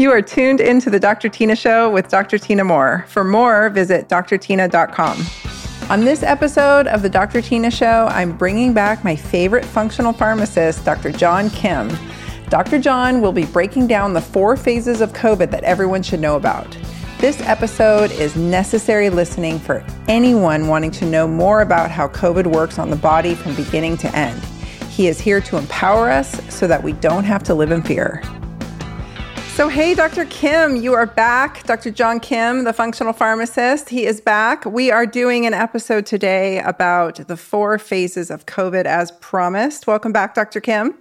You are tuned into the Dr. Tyna Show with Dr. Tyna Moore. For more, visit drtyna.com. On this episode of the Dr. Tyna Show, I'm bringing back my favorite functional pharmacist, Dr. John Kim. Dr. John will be breaking down the four phases of COVID that everyone should know about. This episode is necessary listening for anyone wanting to know more about how COVID works on the body from beginning to end. He is here to empower us so that we don't have to live in fear. So, hey, Dr. Kim, you are back. Dr. John Kim, the functional pharmacist, he is back. We are doing an episode today about the four phases of COVID as promised. Welcome back, Dr. Kim.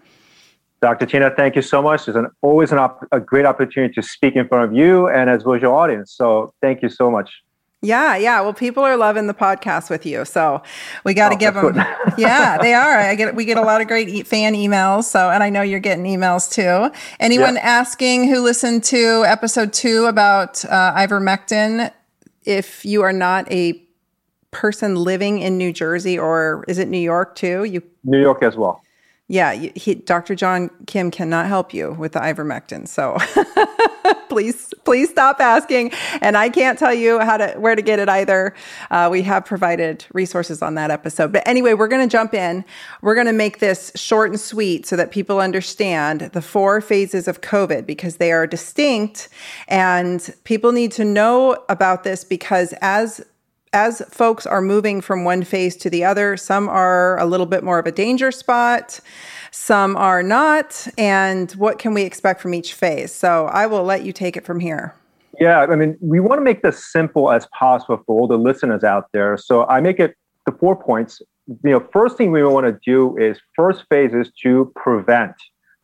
Dr. Tyna, thank you so much. It's an, always an op- a great opportunity to speak in front of you and as well as your audience. So, thank you so much. Yeah, yeah. Well, people are loving the podcast with you, so we got to oh, give them. yeah, they are. I get we get a lot of great fan emails. So, and I know you're getting emails too. Anyone yeah. asking who listened to episode two about uh, ivermectin, if you are not a person living in New Jersey or is it New York too? You New York as well. Yeah, he, Dr. John Kim cannot help you with the ivermectin. So please, please stop asking. And I can't tell you how to where to get it either. Uh, we have provided resources on that episode. But anyway, we're going to jump in. We're going to make this short and sweet so that people understand the four phases of COVID because they are distinct, and people need to know about this because as as folks are moving from one phase to the other, some are a little bit more of a danger spot, some are not. And what can we expect from each phase? So I will let you take it from here. Yeah, I mean, we want to make this simple as possible for all the listeners out there. So I make it the four points. You know, first thing we want to do is first phase is to prevent,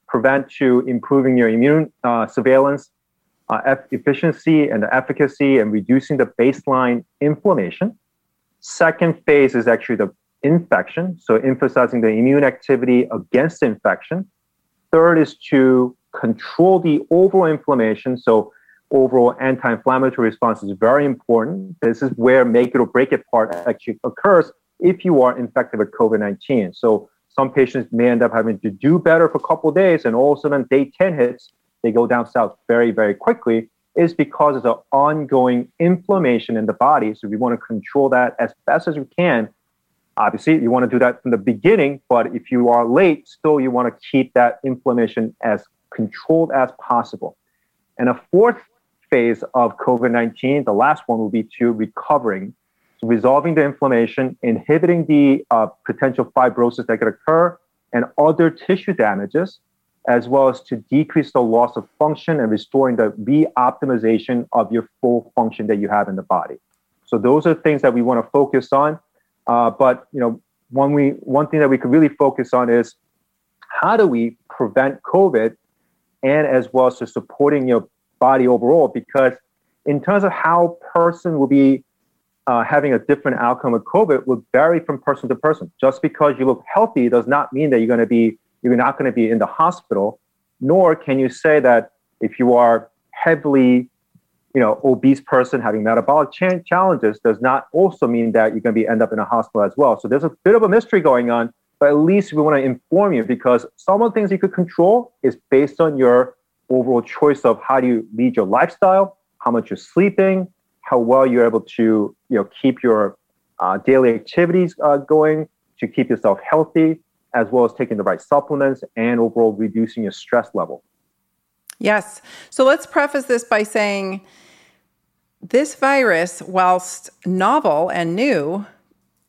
prevent to improving your immune uh, surveillance uh, efficiency and efficacy and reducing the baseline inflammation. Second phase is actually the infection, so emphasizing the immune activity against infection. Third is to control the overall inflammation, so overall anti-inflammatory response is very important. This is where make it or break it part actually occurs if you are infected with COVID-19. So some patients may end up having to do better for a couple of days, and all of a sudden day 10 hits, they go down south very, very quickly is because of the ongoing inflammation in the body. So we want to control that as best as we can. Obviously, you want to do that from the beginning, but if you are late, still you want to keep that inflammation as controlled as possible. And a fourth phase of COVID 19, the last one will be to recovering, so resolving the inflammation, inhibiting the uh, potential fibrosis that could occur, and other tissue damages as well as to decrease the loss of function and restoring the re-optimization of your full function that you have in the body. So those are things that we want to focus on. Uh, but you know, one we one thing that we could really focus on is how do we prevent COVID, and as well as to supporting your body overall. Because in terms of how person will be uh, having a different outcome of COVID will vary from person to person. Just because you look healthy does not mean that you're going to be you're not going to be in the hospital, nor can you say that if you are heavily you know, obese person having metabolic cha- challenges does not also mean that you're going to be end up in a hospital as well. So there's a bit of a mystery going on, but at least we want to inform you because some of the things you could control is based on your overall choice of how do you lead your lifestyle, how much you're sleeping, how well you're able to you know keep your uh, daily activities uh, going to keep yourself healthy as well as taking the right supplements and overall reducing your stress level. Yes. So let's preface this by saying this virus, whilst novel and new,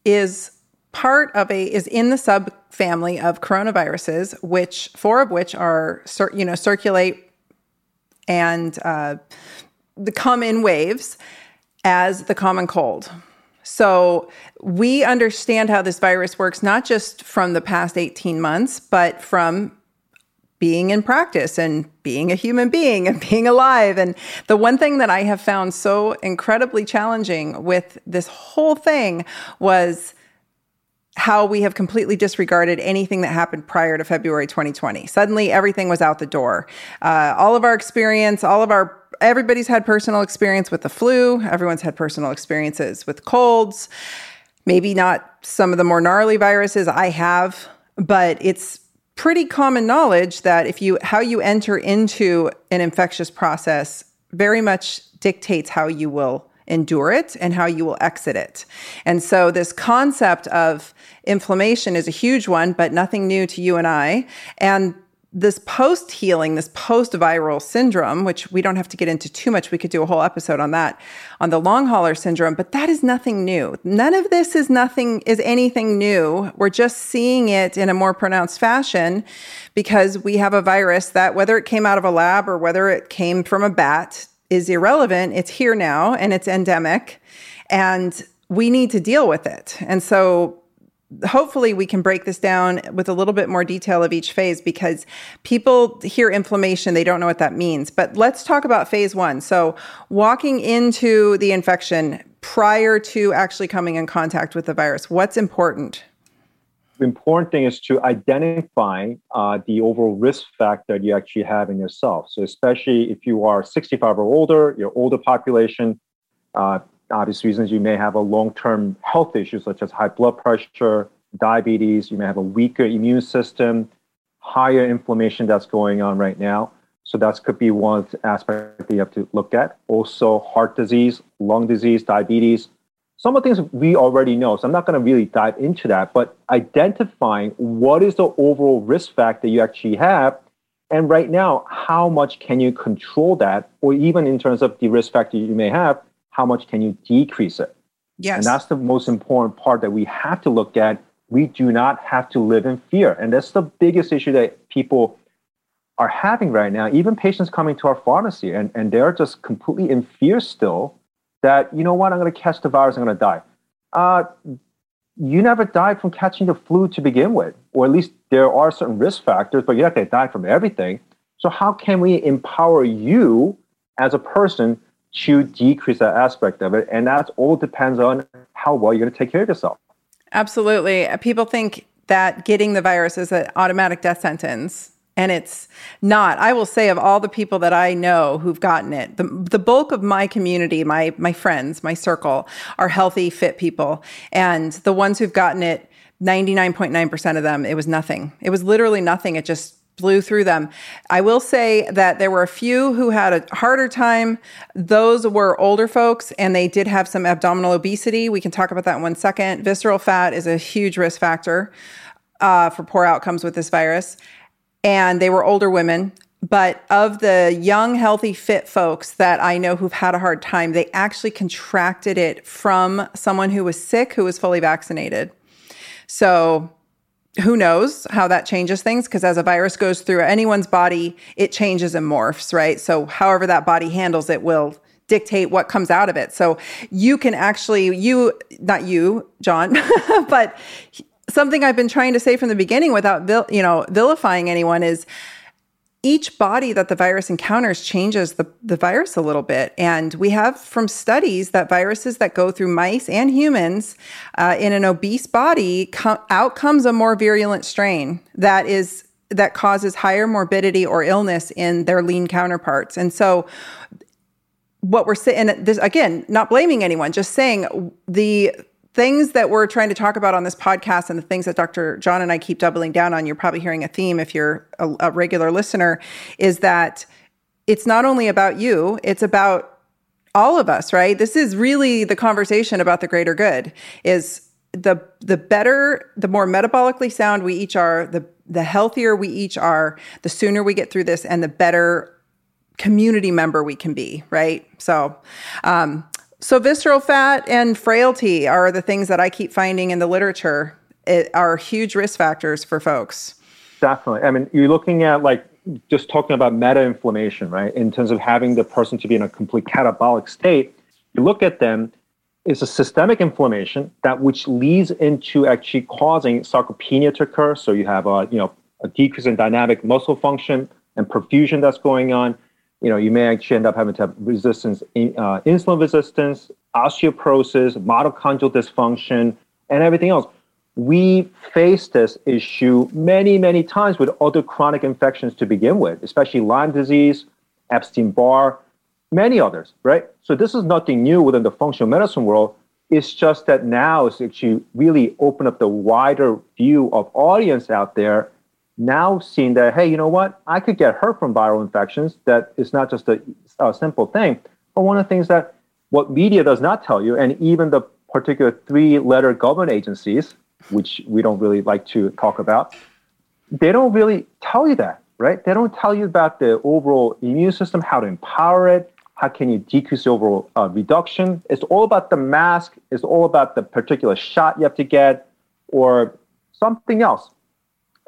is part of a is in the subfamily of coronaviruses, which four of which are you know circulate and uh, come in waves as the common cold. So we understand how this virus works, not just from the past 18 months, but from being in practice and being a human being and being alive. And the one thing that I have found so incredibly challenging with this whole thing was how we have completely disregarded anything that happened prior to February 2020. Suddenly, everything was out the door. Uh, all of our experience, all of our everybody's had personal experience with the flu, everyone's had personal experiences with colds. Maybe not some of the more gnarly viruses I have, but it's pretty common knowledge that if you how you enter into an infectious process very much dictates how you will endure it and how you will exit it. And so this concept of inflammation is a huge one, but nothing new to you and I. And this post healing, this post viral syndrome, which we don't have to get into too much, we could do a whole episode on that, on the long hauler syndrome, but that is nothing new. None of this is nothing, is anything new. We're just seeing it in a more pronounced fashion because we have a virus that, whether it came out of a lab or whether it came from a bat, is irrelevant. It's here now and it's endemic, and we need to deal with it. And so hopefully we can break this down with a little bit more detail of each phase because people hear inflammation they don't know what that means. But let's talk about phase 1 so walking into the infection prior to actually coming in contact with the virus what's important? The important thing is to identify uh, the overall risk factor you actually have in yourself. So especially if you are 65 or older your older population uh, obvious reasons you may have a long-term health issue such as high blood pressure, diabetes, you may have a weaker immune system, higher inflammation that's going on right now. So that could be one aspect that you have to look at. Also, heart disease, lung disease, diabetes. Some of the things we already know. So I'm not going to really dive into that, but identifying what is the overall risk factor you actually have. And right now, how much can you control that? Or even in terms of the risk factor you may have, how much can you decrease it? Yes. And that's the most important part that we have to look at. We do not have to live in fear. And that's the biggest issue that people are having right now. Even patients coming to our pharmacy and, and they're just completely in fear still that, you know what, I'm going to catch the virus, I'm going to die. Uh, you never died from catching the flu to begin with, or at least there are certain risk factors, but you're not going to die from everything. So, how can we empower you as a person to decrease that aspect of it. And that all depends on how well you're going to take care of yourself. Absolutely. Uh, people think that getting the virus is an automatic death sentence. And it's not. I will say, of all the people that I know who've gotten it, the, the bulk of my community, my my friends, my circle, are healthy, fit people. And the ones who've gotten it, 99.9% of them, it was nothing. It was literally nothing. It just blew through them. I will say that there were a few who had a harder time. Those were older folks and they did have some abdominal obesity. We can talk about that in one second. Visceral fat is a huge risk factor uh, for poor outcomes with this virus. And they were older women. But of the young, healthy, fit folks that I know who've had a hard time, they actually contracted it from someone who was sick who was fully vaccinated. So who knows how that changes things because as a virus goes through anyone's body it changes and morphs right? So however that body handles it will dictate what comes out of it. So you can actually you not you john but something i've been trying to say from the beginning without you know vilifying anyone is each body that the virus encounters changes the, the virus a little bit. And we have from studies that viruses that go through mice and humans uh, in an obese body, com- out comes a more virulent strain that is that causes higher morbidity or illness in their lean counterparts. And so what we're saying, this again, not blaming anyone, just saying the things that we're trying to talk about on this podcast and the things that Dr. John and I keep doubling down on, you're probably hearing a theme if you're a, a regular listener, is that it's not only about you, it's about all of us, right? This is really the conversation about the greater good is the the better, the more metabolically sound we each are, the the healthier we each are, the sooner we get through this and the better community member we can be, right? So, um, so, visceral fat and frailty are the things that I keep finding in the literature it are huge risk factors for folks. Definitely. I mean, you're looking at like just talking about meta inflammation, right? In terms of having the person to be in a complete catabolic state, you look at them, it's a systemic inflammation that which leads into actually causing sarcopenia to occur. So you have a you know a decrease in dynamic muscle function and perfusion that's going on you know, you may actually end up having to have resistance, uh, insulin resistance, osteoporosis, mitochondrial dysfunction, and everything else. We face this issue many, many times with other chronic infections to begin with, especially Lyme disease, Epstein Barr, many others, right? So this is nothing new within the functional medicine world. It's just that now it's actually really opened up the wider view of audience out there now seeing that, hey, you know what? I could get hurt from viral infections. That is not just a, a simple thing. But one of the things that what media does not tell you, and even the particular three letter government agencies, which we don't really like to talk about, they don't really tell you that, right? They don't tell you about the overall immune system, how to empower it, how can you decrease the overall uh, reduction. It's all about the mask, it's all about the particular shot you have to get, or something else.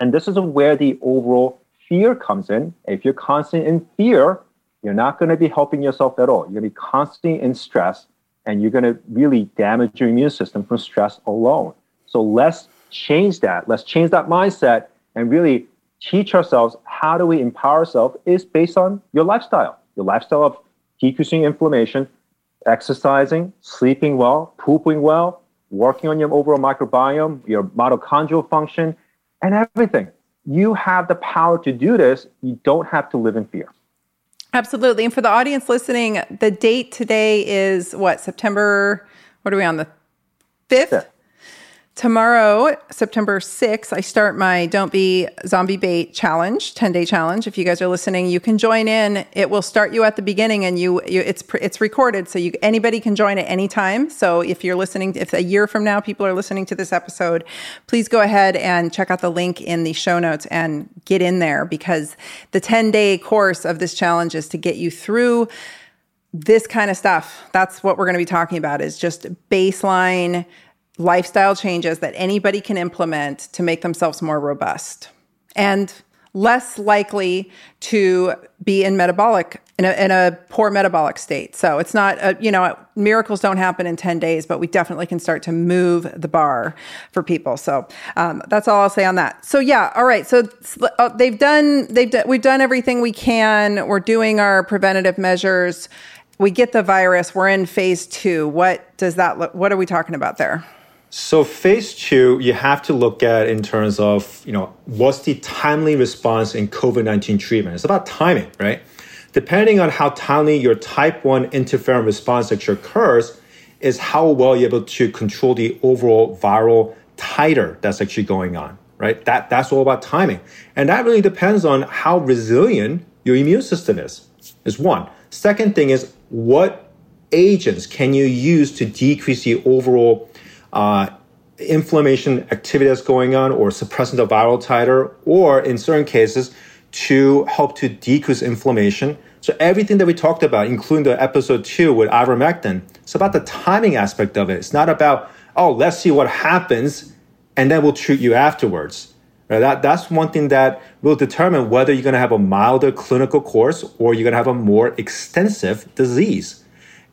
And this is where the overall fear comes in. If you're constantly in fear, you're not going to be helping yourself at all. You're going to be constantly in stress, and you're going to really damage your immune system from stress alone. So let's change that. Let's change that mindset and really teach ourselves how do we empower ourselves is based on your lifestyle. Your lifestyle of decreasing inflammation, exercising, sleeping well, pooping well, working on your overall microbiome, your mitochondrial function, and everything. You have the power to do this. You don't have to live in fear. Absolutely. And for the audience listening, the date today is what, September, what are we on, the 5th? 5th. Tomorrow, September 6th, I start my Don't Be Zombie Bait challenge, 10 day challenge. If you guys are listening, you can join in. It will start you at the beginning and you, you it's it's recorded so you anybody can join at any time. So if you're listening if a year from now people are listening to this episode, please go ahead and check out the link in the show notes and get in there because the 10 day course of this challenge is to get you through this kind of stuff. That's what we're going to be talking about is just baseline lifestyle changes that anybody can implement to make themselves more robust and less likely to be in metabolic in a, in a poor metabolic state. So it's not a, you know miracles don't happen in 10 days but we definitely can start to move the bar for people. So um, that's all i'll say on that. So yeah all right. So uh, they've done they've done, we've done everything we can. We're doing our preventative measures. We get the virus. We're in phase two. What does that look what are we talking about there so phase two, you have to look at in terms of, you know, what's the timely response in COVID-19 treatment? It's about timing, right? Depending on how timely your type 1 interferon response actually occurs, is how well you're able to control the overall viral titer that's actually going on, right? That that's all about timing. And that really depends on how resilient your immune system is. Is one. Second thing is what agents can you use to decrease the overall uh, inflammation activity that's going on or suppressing the viral titer, or in certain cases, to help to decrease inflammation. So everything that we talked about, including the episode two with ivermectin, it's about the timing aspect of it. It's not about, oh, let's see what happens and then we'll treat you afterwards. That, that's one thing that will determine whether you're going to have a milder clinical course or you're going to have a more extensive disease.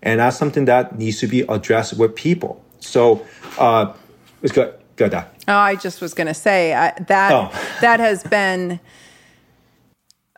And that's something that needs to be addressed with people. So uh, it's good. Good. Oh, I just was going to say I, that oh. that has been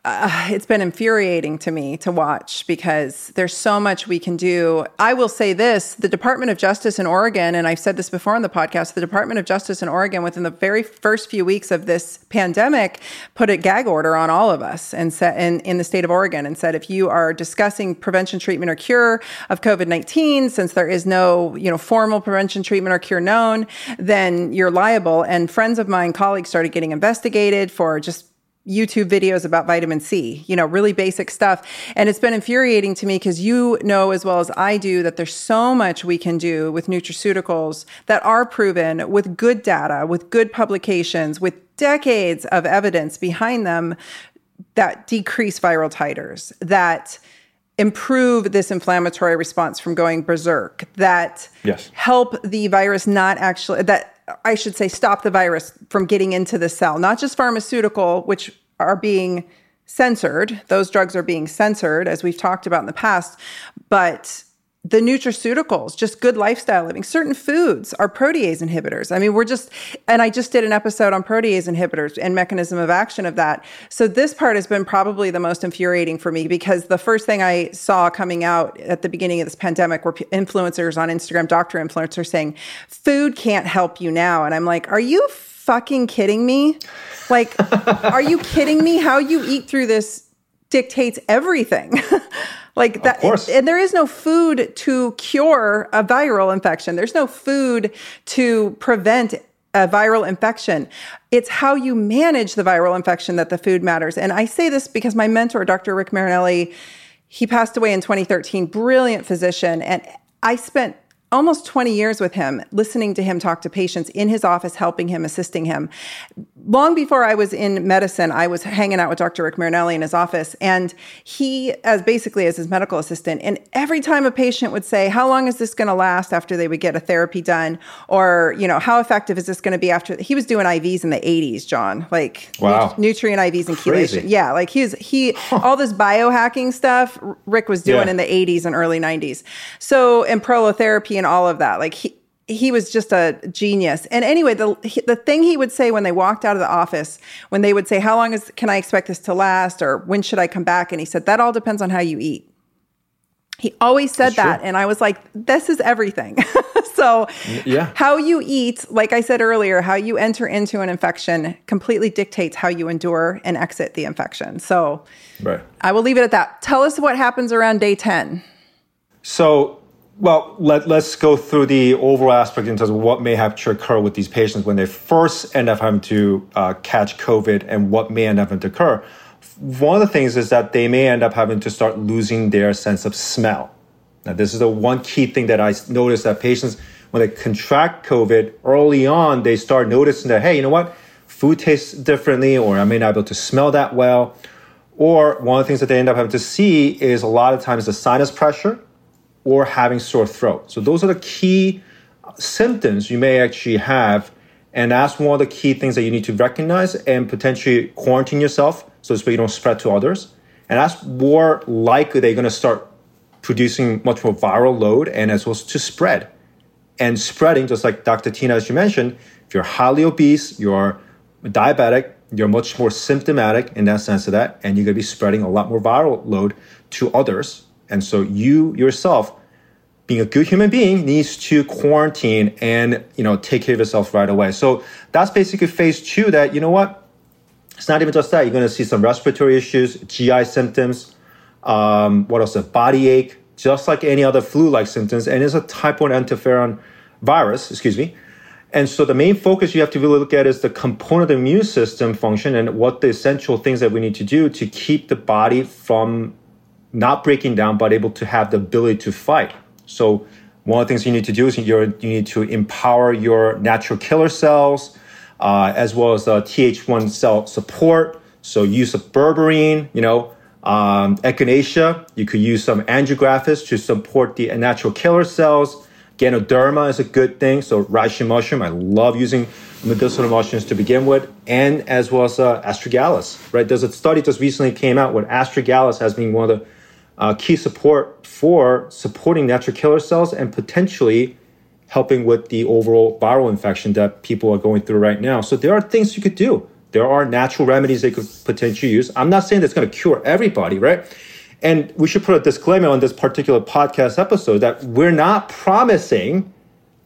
uh, it's been infuriating to me to watch because there's so much we can do. I will say this the Department of Justice in Oregon, and I've said this before on the podcast, the Department of Justice in Oregon, within the very first few weeks of this pandemic, put a gag order on all of us and said in, in the state of Oregon and said if you are discussing prevention, treatment, or cure of COVID 19, since there is no you know formal prevention, treatment, or cure known, then you're liable. And friends of mine, colleagues started getting investigated for just YouTube videos about vitamin C, you know, really basic stuff. And it's been infuriating to me because you know as well as I do that there's so much we can do with nutraceuticals that are proven with good data, with good publications, with decades of evidence behind them that decrease viral titers, that improve this inflammatory response from going berserk, that yes. help the virus not actually that I should say, stop the virus from getting into the cell, not just pharmaceutical, which are being censored. Those drugs are being censored, as we've talked about in the past, but the nutraceuticals, just good lifestyle living. Certain foods are protease inhibitors. I mean, we're just, and I just did an episode on protease inhibitors and mechanism of action of that. So this part has been probably the most infuriating for me because the first thing I saw coming out at the beginning of this pandemic were influencers on Instagram, doctor influencers saying, food can't help you now. And I'm like, are you fucking kidding me? Like, are you kidding me? How you eat through this dictates everything. Like that, and there is no food to cure a viral infection. There's no food to prevent a viral infection. It's how you manage the viral infection that the food matters. And I say this because my mentor, Dr. Rick Marinelli, he passed away in 2013, brilliant physician. And I spent almost 20 years with him, listening to him talk to patients in his office, helping him, assisting him. Long before I was in medicine, I was hanging out with Dr. Rick Marinelli in his office, and he, as basically as his medical assistant, and every time a patient would say, "How long is this going to last?" after they would get a therapy done, or you know, "How effective is this going to be after?" He was doing IVs in the 80s, John, like wow. nutrient IVs and chelation. Yeah, like he's he huh. all this biohacking stuff Rick was doing yeah. in the 80s and early 90s. So and prolotherapy and all of that. Like he he was just a genius. And anyway, the the thing he would say when they walked out of the office, when they would say, "How long is can I expect this to last?" or "When should I come back?" and he said, "That all depends on how you eat." He always said That's that, true. and I was like, "This is everything." so, yeah, how you eat, like I said earlier, how you enter into an infection completely dictates how you endure and exit the infection. So, right. I will leave it at that. Tell us what happens around day ten. So well, let, let's go through the overall aspect in terms of what may have to occur with these patients when they first end up having to uh, catch COVID and what may end up to occur. One of the things is that they may end up having to start losing their sense of smell. Now, this is the one key thing that I noticed that patients, when they contract COVID early on, they start noticing that, hey, you know what? Food tastes differently, or I may not be able to smell that well. Or one of the things that they end up having to see is a lot of times the sinus pressure or having sore throat. So those are the key symptoms you may actually have. And that's one of the key things that you need to recognize and potentially quarantine yourself so that you don't spread to others. And that's more likely they're going to start producing much more viral load and as well as to spread. And spreading, just like Dr. Tyna, as you mentioned, if you're highly obese, you're diabetic, you're much more symptomatic in that sense of that, and you're going to be spreading a lot more viral load to others and so you yourself, being a good human being, needs to quarantine and you know take care of yourself right away. So that's basically phase two. That you know what, it's not even just that. You're going to see some respiratory issues, GI symptoms. Um, what else? A body ache, just like any other flu-like symptoms, and it's a type one interferon virus. Excuse me. And so the main focus you have to really look at is the component of the immune system function and what the essential things that we need to do to keep the body from not breaking down, but able to have the ability to fight. So one of the things you need to do is you need to empower your natural killer cells, uh, as well as uh, Th1 cell support. So use of berberine, you know, um, echinacea. You could use some andrographis to support the natural killer cells. Ganoderma is a good thing. So reishi mushroom, I love using medicinal mushrooms to begin with, and as well as uh, astragalus. Right? There's a study just recently came out where astragalus has been one of the uh, key support for supporting natural killer cells and potentially helping with the overall viral infection that people are going through right now. So there are things you could do. There are natural remedies they could potentially use. I'm not saying that's going to cure everybody, right? And we should put a disclaimer on this particular podcast episode that we're not promising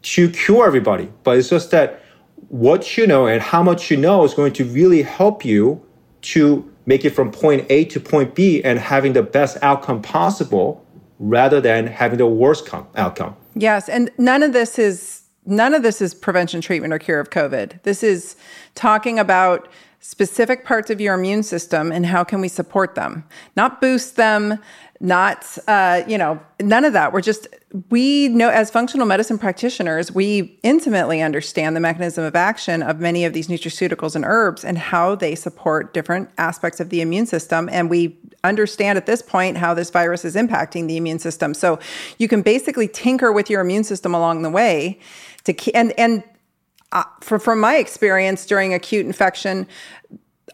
to cure everybody, but it's just that what you know and how much you know is going to really help you to make it from point A to point B and having the best outcome possible rather than having the worst com- outcome. Yes, and none of this is none of this is prevention, treatment, or cure of COVID. This is talking about specific parts of your immune system and how can we support them, not boost them, not uh, you know none of that. We're just we know as functional medicine practitioners we intimately understand the mechanism of action of many of these nutraceuticals and herbs and how they support different aspects of the immune system. And we understand at this point how this virus is impacting the immune system. So you can basically tinker with your immune system along the way to and and uh, for, from my experience during acute infection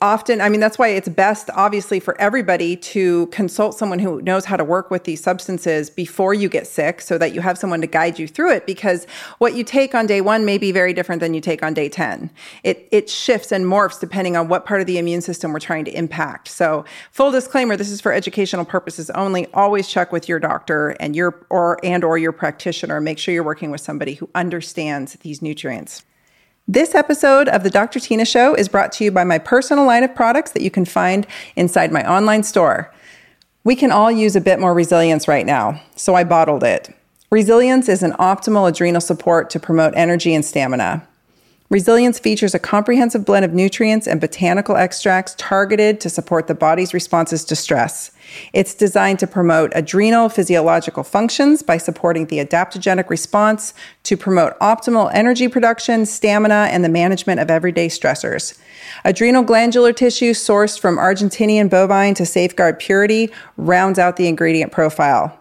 often i mean that's why it's best obviously for everybody to consult someone who knows how to work with these substances before you get sick so that you have someone to guide you through it because what you take on day 1 may be very different than you take on day 10 it it shifts and morphs depending on what part of the immune system we're trying to impact. So full disclaimer this is for educational purposes only. Always check with your doctor and your or and or your practitioner. Make sure you're working with somebody who understands these nutrients this episode of the Dr. Tyna Show is brought to you by my personal line of products that you can find inside my online store. We can all use a bit more resilience right now, so I bottled it. Resilience is an optimal adrenal support to promote energy and stamina. Resilience features a comprehensive blend of nutrients and botanical extracts targeted to support the body's responses to stress. It's designed to promote adrenal physiological functions by supporting the adaptogenic response to promote optimal energy production, stamina, and the management of everyday stressors. Adrenal glandular tissue sourced from Argentinian bovine to safeguard purity rounds out the ingredient profile.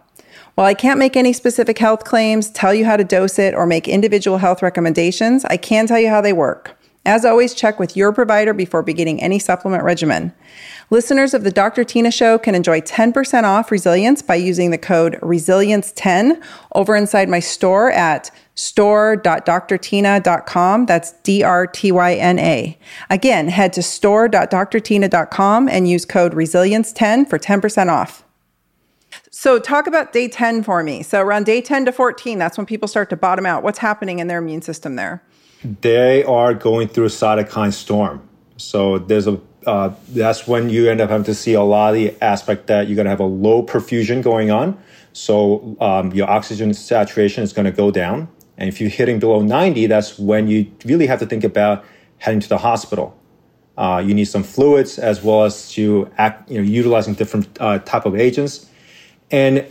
While I can't make any specific health claims, tell you how to dose it, or make individual health recommendations, I can tell you how they work. As always, check with your provider before beginning any supplement regimen. Listeners of the Dr. Tyna Show can enjoy 10% off Resilience by using the code Resilience10 over inside my store at store.drtyna.com. That's D R T Y N A. Again, head to store.drtyna.com and use code Resilience10 for 10% off. So, talk about day 10 for me. So, around day 10 to 14, that's when people start to bottom out. What's happening in their immune system there? They are going through a cytokine storm. So, there's a uh, that's when you end up having to see a lot of the aspect that you're going to have a low perfusion going on. So, um, your oxygen saturation is going to go down. And if you're hitting below 90, that's when you really have to think about heading to the hospital. Uh, you need some fluids as well as to act, you know, utilizing different uh, type of agents and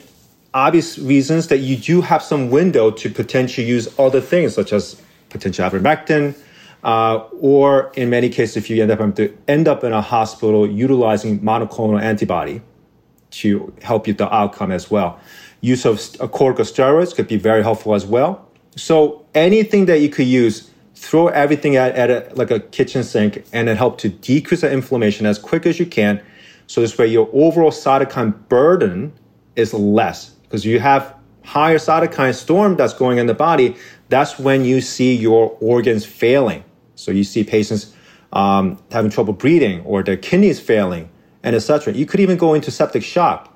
obvious reasons that you do have some window to potentially use other things such as potential ivermectin, uh, or in many cases, if you end up end up in a hospital utilizing monoclonal antibody to help you the outcome as well. Use of corticosteroids could be very helpful as well. So anything that you could use, throw everything at, at a, like a kitchen sink and it help to decrease the inflammation as quick as you can. So this way your overall cytokine burden is less because you have higher cytokine storm that's going in the body. That's when you see your organs failing. So you see patients um, having trouble breathing or their kidneys failing and etc. You could even go into septic shock.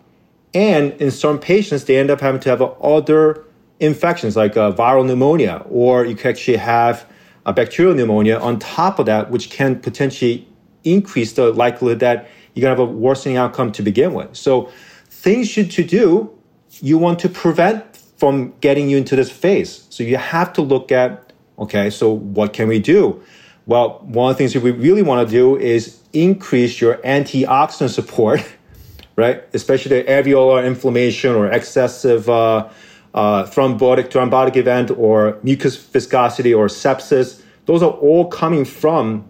And in some patients, they end up having to have other infections like a viral pneumonia, or you could actually have a bacterial pneumonia on top of that, which can potentially increase the likelihood that you're going to have a worsening outcome to begin with. So things you to do you want to prevent from getting you into this phase. So you have to look at, okay, so what can we do? Well, one of the things that we really want to do is increase your antioxidant support, right? Especially the alveolar inflammation or excessive uh, uh, thrombotic thrombotic event or mucus viscosity or sepsis. Those are all coming from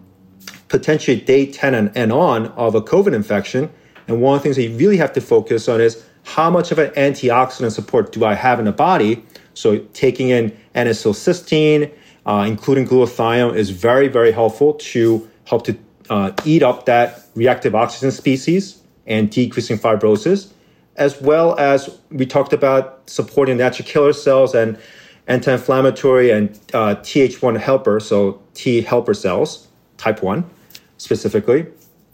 potentially day 10 and, and on of a COVID infection. And one of the things that you really have to focus on is how much of an antioxidant support do I have in the body? So taking in N-acetylcysteine, uh, including glutathione, is very, very helpful to help to uh, eat up that reactive oxygen species and decreasing fibrosis, as well as we talked about supporting natural killer cells and anti-inflammatory and uh, Th1 helper, so T helper cells, type 1 specifically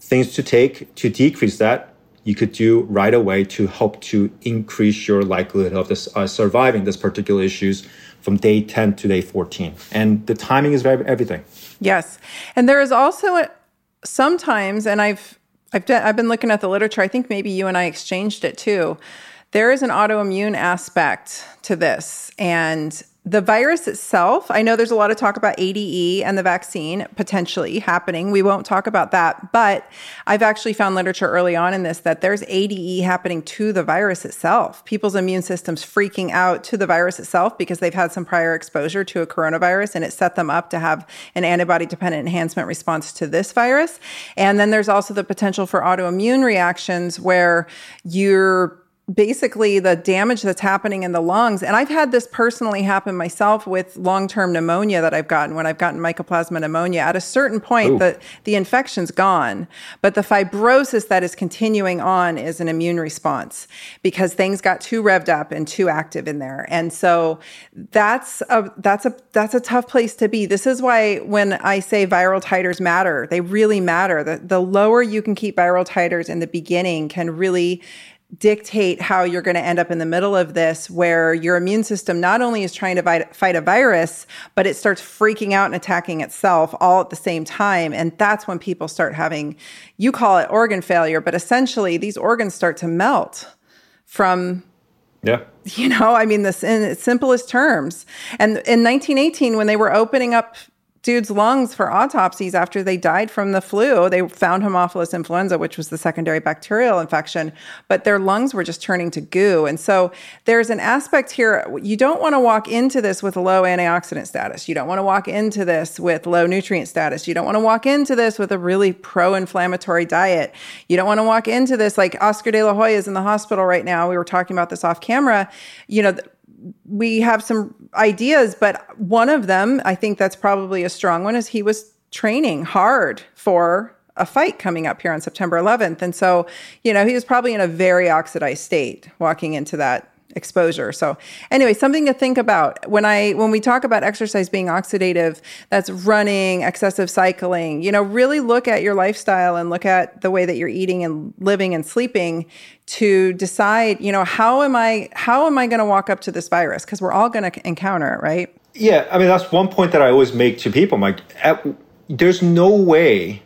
things to take to decrease that you could do right away to help to increase your likelihood of this, uh, surviving this particular issues from day 10 to day 14 and the timing is very everything. Yes. And there is also a, sometimes and i've I've, done, I've been looking at the literature i think maybe you and i exchanged it too there is an autoimmune aspect to this. And the virus itself, I know there's a lot of talk about ADE and the vaccine potentially happening. We won't talk about that, but I've actually found literature early on in this that there's ADE happening to the virus itself. People's immune systems freaking out to the virus itself because they've had some prior exposure to a coronavirus and it set them up to have an antibody dependent enhancement response to this virus. And then there's also the potential for autoimmune reactions where you're basically the damage that's happening in the lungs. And I've had this personally happen myself with long-term pneumonia that I've gotten when I've gotten mycoplasma pneumonia. At a certain point, the, the infection's gone, but the fibrosis that is continuing on is an immune response because things got too revved up and too active in there. And so that's a that's a that's a tough place to be. This is why when I say viral titers matter, they really matter. The the lower you can keep viral titers in the beginning can really dictate how you're going to end up in the middle of this where your immune system not only is trying to fight, fight, a virus but it starts freaking out and attacking itself all at the same time. And that's when people start having you call it organ failure but essentially these organs start to melt from yeah. you know i mean this in its simplest terms. And in 1918 when they were opening up dude's lungs for autopsies after they died from the flu. They found Haemophilus influenza, which was the secondary bacterial infection, but their lungs were just turning to goo. And so there's an aspect here. You don't want to walk into this with low antioxidant status. You don't want to walk into this with low nutrient status. You don't want to walk into this with a really pro inflammatory diet. You don't want to walk into this like Oscar de la Hoya is in the hospital right now. We were talking about this off camera. You know, we have some ideas, but one of them, I think that's probably a strong one, is he was training hard for a fight coming up here on September 11th. And so, you know, he was probably in a very oxidized state walking into that exposure. So anyway, something to think about when I when we talk about exercise being oxidative, that's running, excessive cycling. You know, really look at your lifestyle and look at the way that you're eating and living and sleeping to decide, you know, how am I how am I going to walk up to this virus because we're all going to encounter it, right? Yeah, I mean that's one point that I always make to people. I'm like, at, there's no way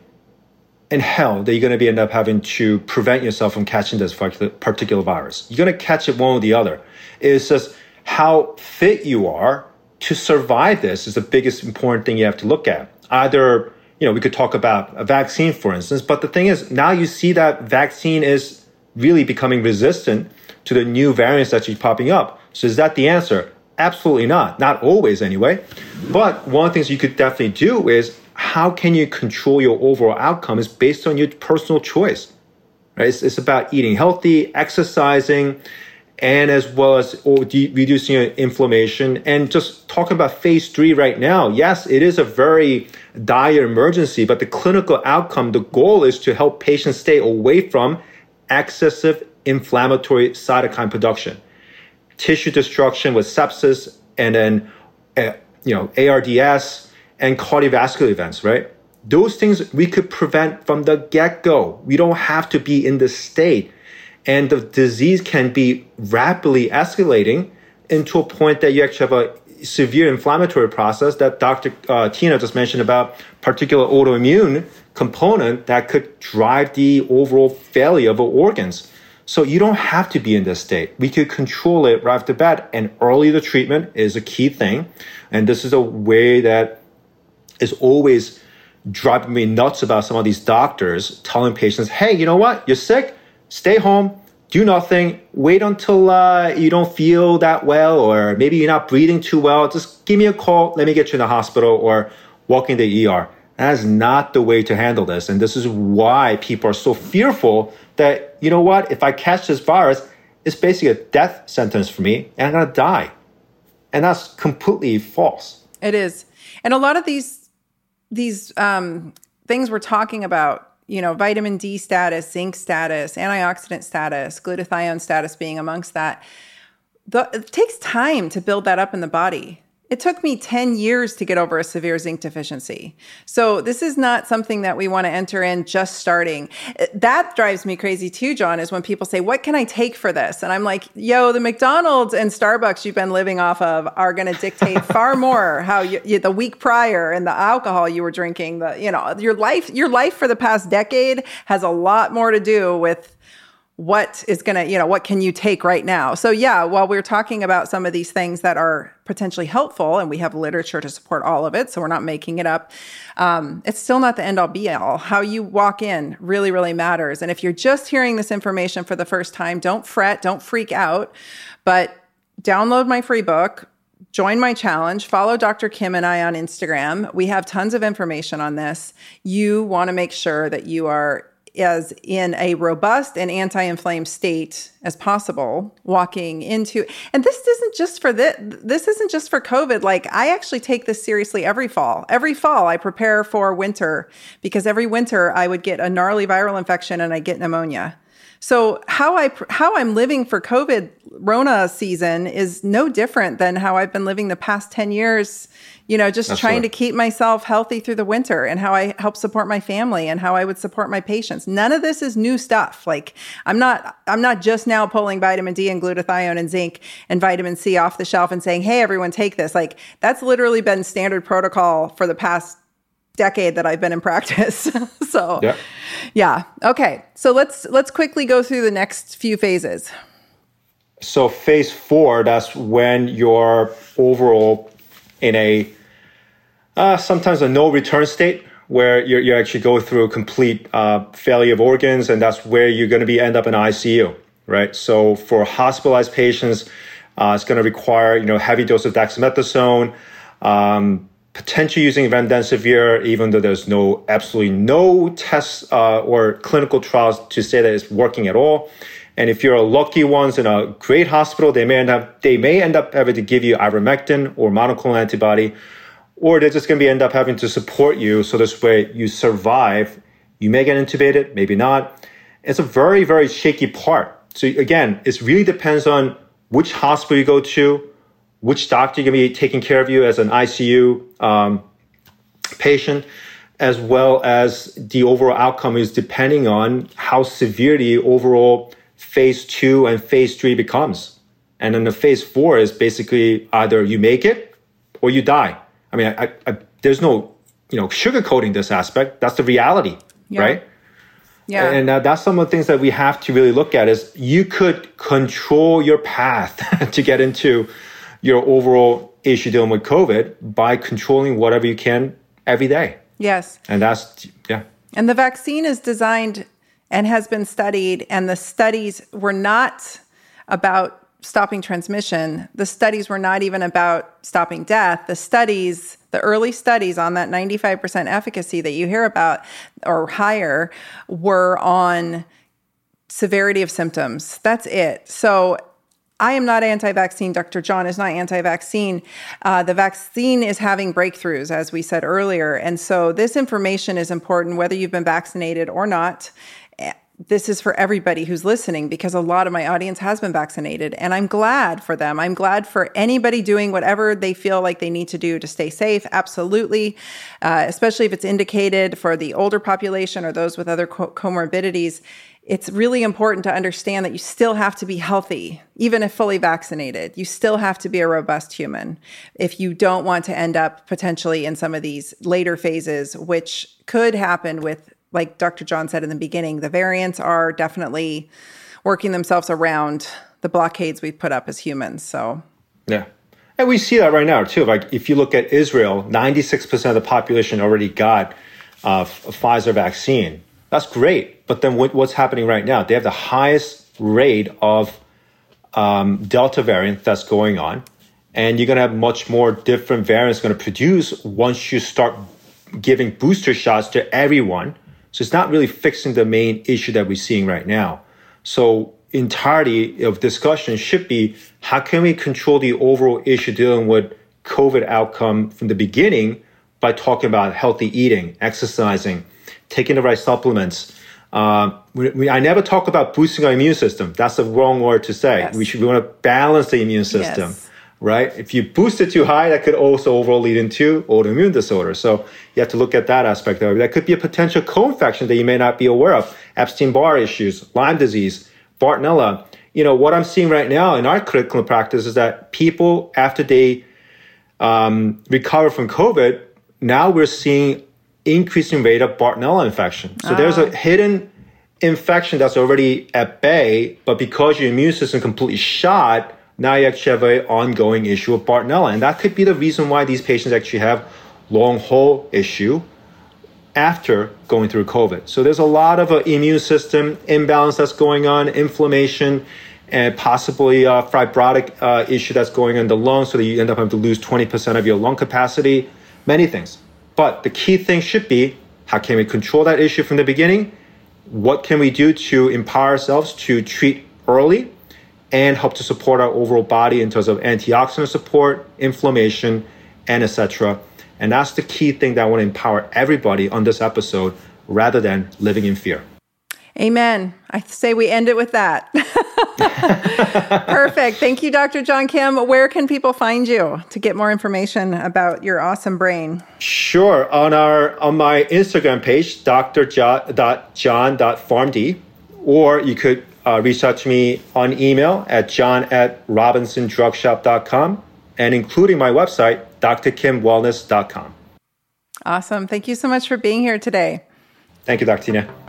in hell that you're going to be end up having to prevent yourself from catching this particular virus. You're going to catch it one or the other. It's just how fit you are to survive this is the biggest important thing you have to look at. Either, you know, we could talk about a vaccine, for instance, but the thing is, now you see that vaccine is really becoming resistant to the new variants that keep popping up. So is that the answer? Absolutely not. Not always, anyway. But one of the things you could definitely do is how can you control your overall outcome is based on your personal choice. Right? It's, it's about eating healthy, exercising, and as well as reducing inflammation. And just talking about phase three right now, yes, it is a very dire emergency, but the clinical outcome, the goal is to help patients stay away from excessive inflammatory cytokine production, tissue destruction with sepsis, and then uh, you know ARDS and cardiovascular events, right? Those things we could prevent from the get go. We don't have to be in this state. And the disease can be rapidly escalating into a point that you actually have a severe inflammatory process that Dr. Uh, Tyna just mentioned about particular autoimmune component that could drive the overall failure of organs. So you don't have to be in this state. We could control it right off the bat, and early the treatment is a key thing. And this is a way that is always driving me nuts about some of these doctors telling patients, hey, you know what? You're sick, stay home, do nothing, wait until uh, you don't feel that well, or maybe you're not breathing too well. Just give me a call, let me get you in the hospital, or walk in the ER. That is not the way to handle this. And this is why people are so fearful that, you know what, if I catch this virus, it's basically a death sentence for me and I'm going to die. And that's completely false. It is. And a lot of these these um, things we're talking about, you know, vitamin D status, zinc status, antioxidant status, glutathione status being amongst that, the, it takes time to build that up in the body. It took me 10 years to get over a severe zinc deficiency. So this is not something that we want to enter in just starting. Uh, that drives me crazy too, John, is when people say, What can I take for this? And I'm like, Yo, the McDonald's and Starbucks you've been living off of are going to dictate far more how you, you, the week prior and the alcohol you were drinking, the, you know, your life, your life for the past decade has a lot more to do with what is going to, you know, what can you take right now? So, yeah, while we're talking about some of these things that are potentially helpful, and we have literature to support all of it, so we're not making it up, um, it's still not the end all be all. How you walk in really, really matters. And if you're just hearing this information for the first time, don't fret, don't freak out, but download my free book. Join my challenge. Follow Dr. Kim and I on Instagram. We have tons of information on this. You want to make sure that you are as in a robust and anti-inflamed state as possible walking into and this isn't just for this this isn't just for covid. Like i actually take this seriously every fall. Every fall i prepare for winter because every winter i would get a gnarly viral infection and i get pneumonia so how I how I'm living for COVID Rona season is no different than how I've been living the past 10 years, you know, just Absolutely. trying to keep myself healthy through the winter and how I help support my family and how I would support my patients. None of this is new stuff. Like I'm not I'm not just now pulling vitamin D and glutathione and zinc and vitamin C off the shelf and saying, "Hey everyone, take this." Like that's literally been standard protocol for the past decade that I've been in practice. so yeah. yeah. Okay. So let's let's quickly go through the next few phases. So phase four, that's when you're overall in a Uh, sometimes a no return state where you you actually go through a complete uh, failure of organs, and that's where you're going to be end up in ICU, right? So for hospitalized patients, uh, it's going to require you know heavy dose of dexamethasone, um, potentially using remdesivir, even though there's no absolutely no tests uh, or clinical trials to say that it's working at all. And if you're a lucky ones in a great hospital, they may end up they may end up having to give you ivermectin or monoclonal antibody, or they're just going to be end up having to support you so this way you survive. You may get intubated, maybe not. It's a very very shaky part. So again, it really depends on which hospital you go to, which doctor going to be taking care of you as an ICU um, patient, as well as the overall outcome is depending on how severe the overall phase two and phase three becomes. And then the phase four is basically either you make it or you die. I mean, I, I, there's no, you know, sugarcoating this aspect. That's the reality, yeah. right? Yeah. And uh, that's some of the things that we have to really look at is you could control your path to get into your overall issue dealing with COVID by controlling whatever you can every day. Yes. And that's, yeah. And the vaccine is designed and has been studied, and the studies were not about stopping transmission. The studies were not even about stopping death. The studies, the early studies on that 95% efficacy that you hear about or higher, were on severity of symptoms. That's it. So I am not anti vaccine. Dr. John is not anti vaccine. Uh, the vaccine is having breakthroughs, as we said earlier. And so this information is important whether you've been vaccinated or not this is for everybody who's listening because a lot of my audience has been vaccinated and I'm glad for them. I'm glad for anybody doing whatever they feel like they need to do to stay safe. Absolutely. Uh, especially if it's indicated for the older population or those with other co- comorbidities. It's really important to understand that you still have to be healthy, even if fully vaccinated. You still have to be a robust human if you don't want to end up potentially in some of these later phases, which could happen with like Dr. John said in the beginning, the variants are definitely working themselves around the blockades we've put up as humans. So, yeah. And we see that right now too. Like if you look at Israel, 96% of the population already got uh, a Pfizer vaccine. That's great. But then what, what's happening right now? They have the highest rate of um, Delta variant that's going on. And you're going to have much more different variants going to produce once you start giving booster shots to everyone so it's not really fixing the main issue that we're seeing right now. So entirety of discussion should be how can we control the overall issue dealing with COVID outcome from the beginning by talking about healthy eating, exercising, taking the right supplements. Uh, we, we, I never talk about boosting our immune system. That's the wrong word to say. Yes. We should we want to balance the immune system. Yes right? If you boost it too high, that could also overall lead into autoimmune disorder. So you have to look at that aspect of it. That could be a potential co-infection that you may not be aware of. Epstein-Barr issues, Lyme disease, Bartonella. You know, what I'm seeing right now in our clinical practice is that people, after they um, recover from COVID, now we're seeing increasing rate of Bartonella infection. So there's a ah. hidden infection that's already at bay, but because your immune system completely shot, now you actually have an ongoing issue of Bartonella. And that could be the reason why these patients actually have long haul issue after going through COVID. So there's a lot of uh, immune system imbalance that's going on, inflammation, and possibly a fibrotic uh, issue that's going on in the lungs, so that you end up having to lose 20% of your lung capacity, many things. But the key thing should be how can we control that issue from the beginning? What can we do to empower ourselves to treat early and help to support our overall body in terms of antioxidant support, inflammation, and etc. And that's the key thing that I want to empower everybody on this episode rather than living in fear. Amen. I say we end it with that. Perfect. Thank you, Dr. John Kim. Where can people find you to get more information about your awesome brain? Sure. On our on my Instagram page, drjohn.pharmd, or you could uh, reach out to me on email at john at robinsondrugshop.com and including my website, drkimwellness.com. Awesome. Thank you so much for being here today. Thank you, Dr. Tyna.